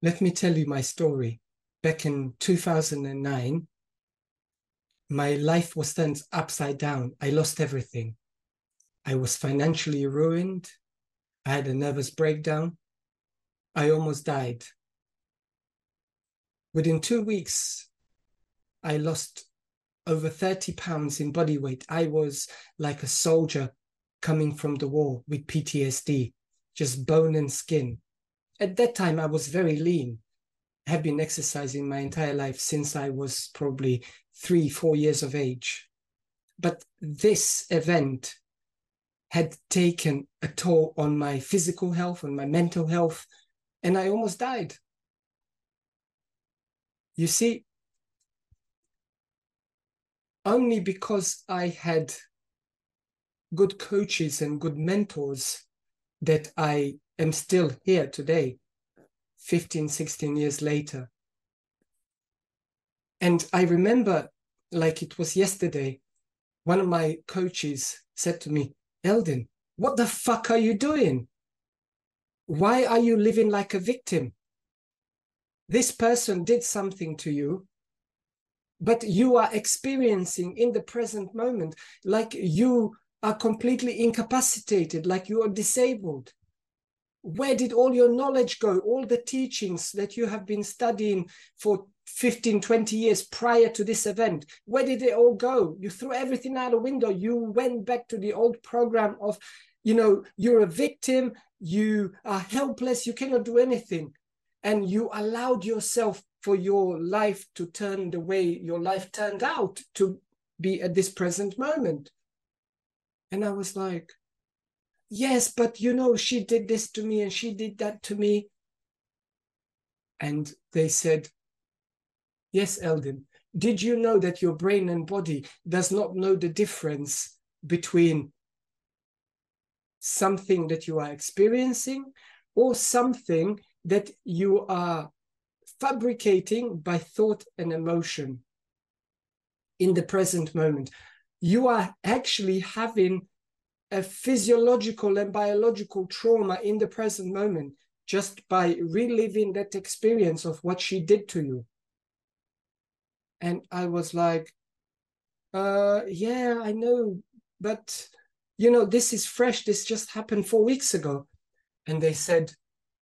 Let me tell you my story. Back in 2009, my life was turned upside down. I lost everything. I was financially ruined. I had a nervous breakdown. I almost died. Within two weeks, I lost over 30 pounds in body weight. I was like a soldier coming from the war with PTSD, just bone and skin. At that time, I was very lean. Have been exercising my entire life since I was probably three, four years of age. But this event had taken a toll on my physical health, on my mental health, and I almost died. You see, only because I had good coaches and good mentors that I am still here today, 15, 16 years later. And I remember, like it was yesterday, one of my coaches said to me, Eldin, what the fuck are you doing? Why are you living like a victim? This person did something to you, but you are experiencing in the present moment like you are completely incapacitated, like you are disabled. Where did all your knowledge go? All the teachings that you have been studying for 15, 20 years prior to this event, where did they all go? You threw everything out the window. You went back to the old program of, you know, you're a victim, you are helpless, you cannot do anything. And you allowed yourself for your life to turn the way your life turned out to be at this present moment. And I was like, yes, but you know, she did this to me and she did that to me. And they said, yes, Eldin, did you know that your brain and body does not know the difference between something that you are experiencing or something that you are fabricating by thought and emotion in the present moment? you are actually having a physiological and biological trauma in the present moment just by reliving that experience of what she did to you. And I was like, uh, yeah, I know, but you know, this is fresh. This just happened four weeks ago. And they said,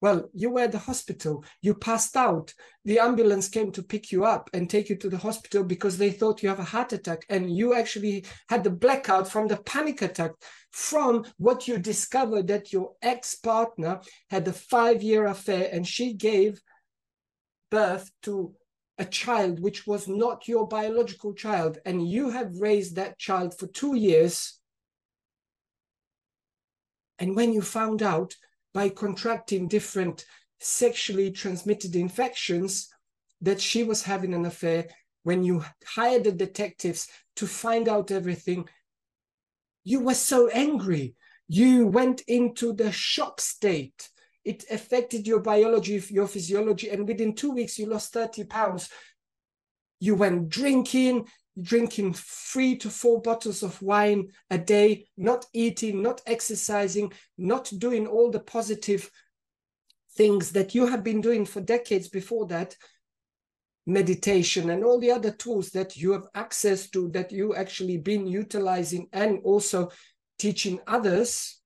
well, you were at the hospital, you passed out. The ambulance came to pick you up and take you to the hospital because they thought you have a heart attack. And you actually had the blackout from the panic attack from what you discovered that your ex partner had a five year affair and she gave birth to a child which was not your biological child. And you have raised that child for two years. And when you found out, by contracting different sexually transmitted infections that she was having an affair when you hired the detectives to find out everything. You were so angry. You went into the shock state. It affected your biology your physiology and within two weeks you lost 30 pounds. You went drinking drinking three to four bottles of wine a day, not eating, not exercising, not doing all the positive things that you have been doing for decades before that, meditation and all the other tools that you have access to, that you actually been utilizing and also teaching others,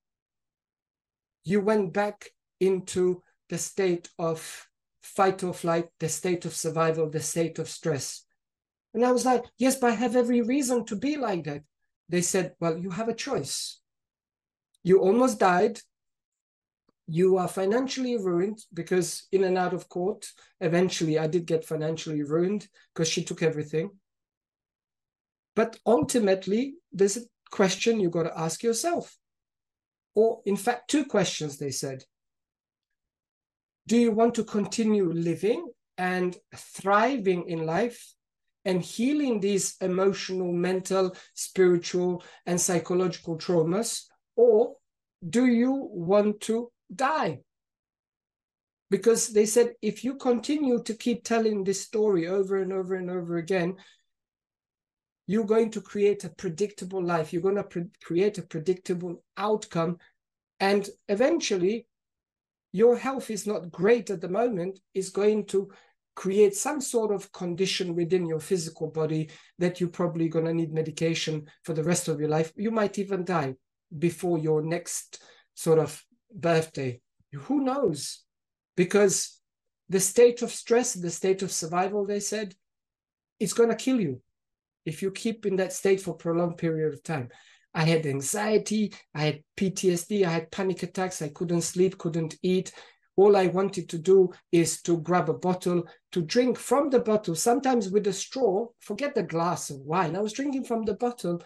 you went back into the state of fight or flight, the state of survival, the state of stress. And I was like, yes, but I have every reason to be like that. They said, well, you have a choice. You almost died. You are financially ruined because in and out of court, eventually I did get financially ruined because she took everything. But ultimately, there's a question you got to ask yourself. Or, in fact, two questions, they said. Do you want to continue living and thriving in life and healing these emotional, mental, spiritual, and psychological traumas? Or do you want to die? Because they said if you continue to keep telling this story over and over and over again, you're going to create a predictable life. You're going to pre- create a predictable outcome. And eventually, your health is not great at the moment is going to create some sort of condition within your physical body that you're probably going to need medication for the rest of your life. You might even die before your next sort of birthday. Who knows? Because the state of stress, the state of survival, they said, is going to kill you if you keep in that state for a prolonged period of time. I had anxiety, I had PTSD, I had panic attacks, I couldn't sleep, couldn't eat. All I wanted to do is to grab a bottle, to drink from the bottle, sometimes with a straw, forget the glass of wine. I was drinking from the bottle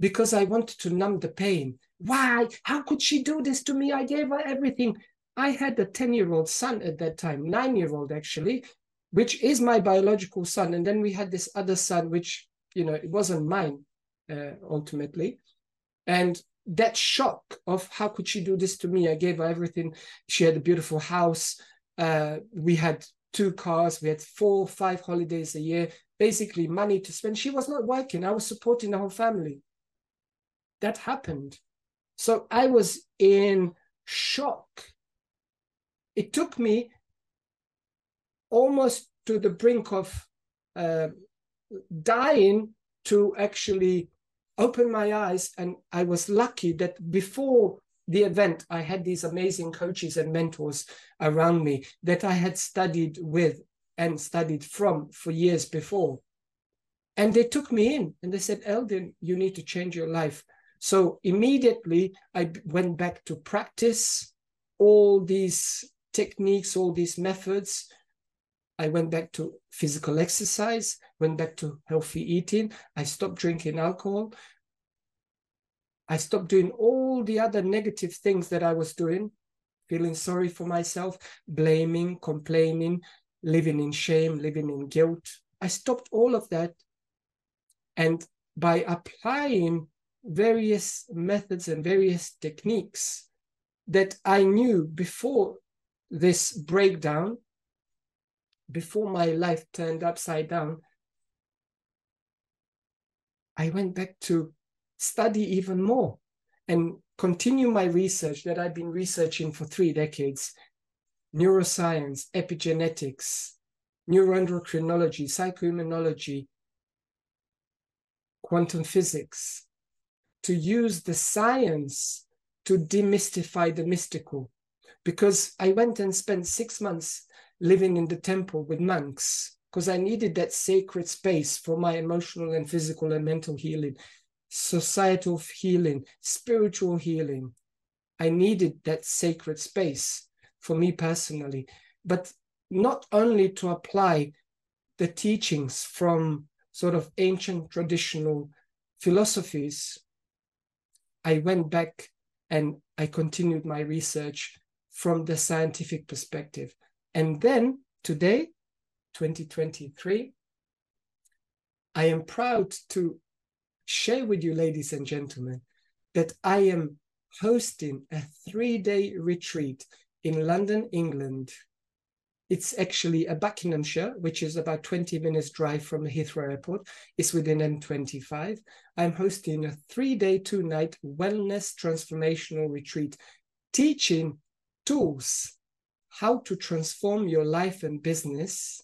because I wanted to numb the pain. Why? How could she do this to me? I gave her everything. I had a 10 year old son at that time, nine year old actually, which is my biological son. And then we had this other son, which, you know, it wasn't mine uh, ultimately. And that shock of how could she do this to me? I gave her everything. She had a beautiful house. Uh, we had two cars. We had four, five holidays a year, basically money to spend. She was not working. I was supporting the whole family. That happened. So I was in shock. It took me almost to the brink of uh, dying to actually open my eyes. And I was lucky that before the event, I had these amazing coaches and mentors around me that I had studied with and studied from for years before. And they took me in and they said, Eldin, you need to change your life. So immediately I went back to practice all these techniques, all these methods. I went back to physical exercise, went back to healthy eating. I stopped drinking alcohol. I stopped doing all the other negative things that I was doing, feeling sorry for myself, blaming, complaining, living in shame, living in guilt. I stopped all of that. And by applying various methods and various techniques that I knew before this breakdown, before my life turned upside down, I went back to study even more and continue my research that I've been researching for three decades neuroscience, epigenetics, neuroendocrinology, psychoimmunology, quantum physics, to use the science to demystify the mystical. Because I went and spent six months living in the temple with monks because I needed that sacred space for my emotional and physical and mental healing, societal healing, spiritual healing. I needed that sacred space for me personally, but not only to apply the teachings from sort of ancient traditional philosophies, I went back and I continued my research from the scientific perspective. And then today, 2023, I am proud to share with you, ladies and gentlemen, that I am hosting a three day retreat in London, England it's actually a Buckinghamshire, which is about 20 minutes drive from Heathrow Airport. It's within M25. I'm hosting a three-day, two-night wellness transformational retreat, teaching tools how to transform your life and business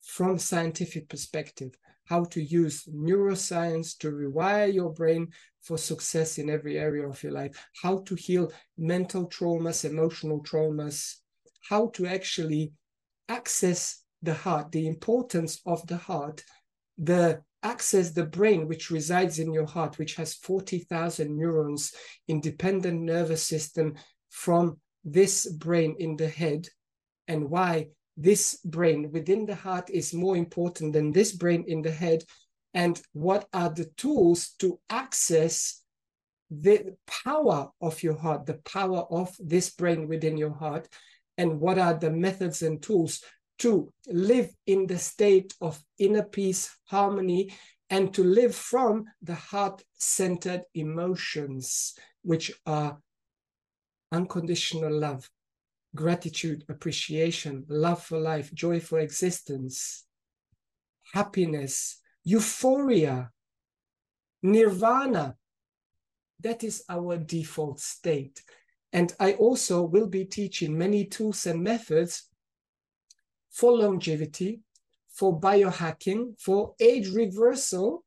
from scientific perspective, how to use neuroscience to rewire your brain for success in every area of your life, how to heal mental traumas, emotional traumas, how to actually access the heart, the importance of the heart, the access the brain which resides in your heart, which has 40,000 neurons, independent nervous system from this brain in the head, and why this brain within the heart is more important than this brain in the head, and what are the tools to access the power of your heart, the power of this brain within your heart, and what are the methods and tools to live in the state of inner peace, harmony, and to live from the heart centered emotions, which are unconditional love, gratitude, appreciation, love for life, joy for existence, happiness, euphoria, nirvana. That is our default state. And I also will be teaching many tools and methods for longevity, for biohacking, for age reversal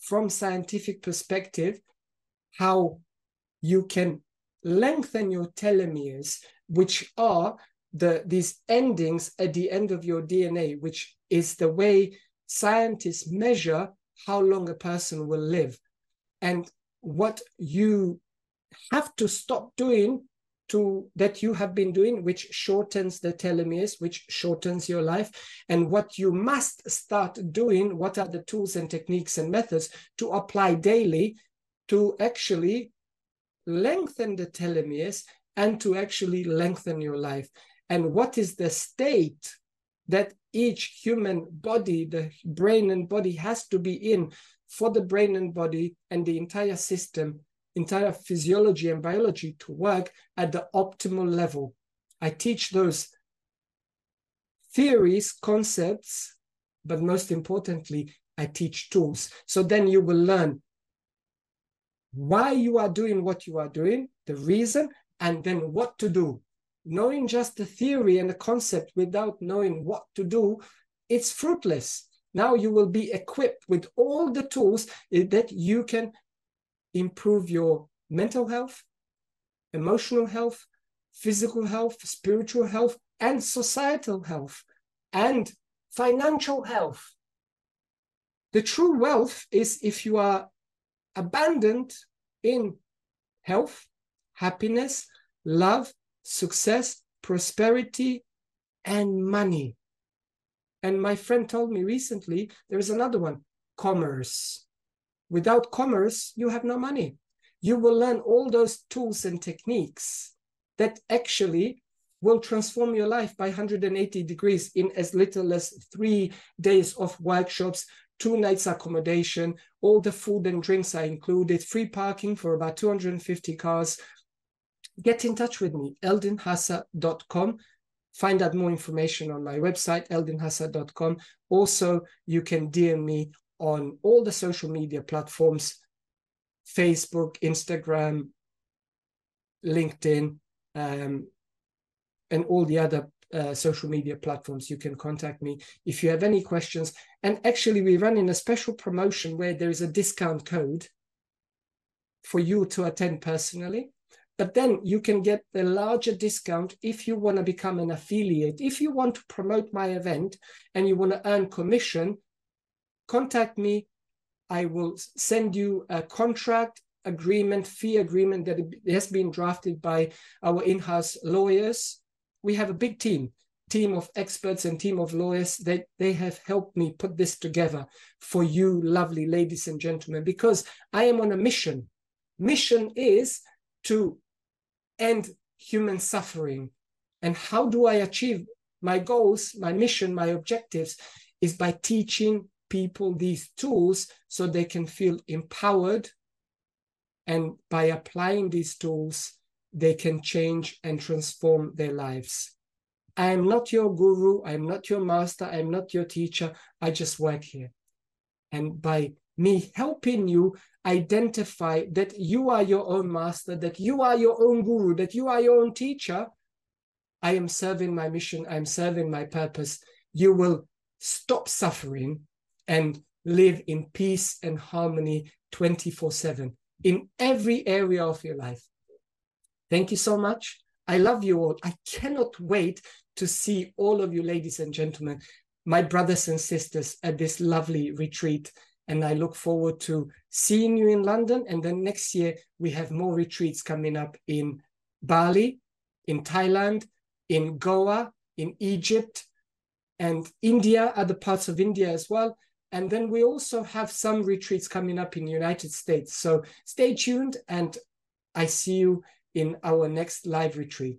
from scientific perspective, how you can lengthen your telomeres, which are the these endings at the end of your DNA, which is the way scientists measure how long a person will live. And what you have to stop doing to that you have been doing which shortens the telomeres which shortens your life and what you must start doing what are the tools and techniques and methods to apply daily to actually lengthen the telomeres and to actually lengthen your life and what is the state that each human body the brain and body has to be in for the brain and body and the entire system entire physiology and biology to work at the optimal level. I teach those theories, concepts, but most importantly, I teach tools. So then you will learn why you are doing what you are doing, the reason, and then what to do. Knowing just the theory and the concept without knowing what to do, it's fruitless. Now you will be equipped with all the tools eh, that you can improve your mental health, emotional health, physical health, spiritual health, and societal health, and financial health. The true wealth is if you are abundant in health, happiness, love, success, prosperity, and money. And my friend told me recently there is another one commerce. Without commerce, you have no money. You will learn all those tools and techniques that actually will transform your life by 180 degrees in as little as three days of workshops, two nights accommodation, all the food and drinks are included, free parking for about 250 cars. Get in touch with me, eldinhasa.com. Find out more information on my website, eldinhasa.com. Also, you can DM me on all the social media platforms Facebook, Instagram, LinkedIn, um, and all the other uh, social media platforms. You can contact me if you have any questions. And actually, we run in a special promotion where there is a discount code for you to attend personally. But then you can get a larger discount if you want to become an affiliate. If you want to promote my event and you want to earn commission, contact me. I will send you a contract agreement, fee agreement that has been drafted by our in-house lawyers. We have a big team, team of experts and team of lawyers that they have helped me put this together for you, lovely ladies and gentlemen, because I am on a mission. Mission is to end human suffering. And how do I achieve my goals, my mission, my objectives is by teaching people these tools so they can feel empowered. And by applying these tools, they can change and transform their lives. I am not your guru. I am not your master. I am not your teacher. I just work here. And by me helping you identify that you are your own master, that you are your own guru, that you are your own teacher, I am serving my mission. I'm serving my purpose. You will stop suffering and live in peace and harmony 24 7 in every area of your life. Thank you so much. I love you all. I cannot wait to see all of you, ladies and gentlemen, my brothers and sisters, at this lovely retreat. And I look forward to seeing you in London. And then next year, we have more retreats coming up in Bali, in Thailand, in Goa, in Egypt, and India, other parts of India as well. And then we also have some retreats coming up in the United States. So stay tuned and I see you in our next live retreat.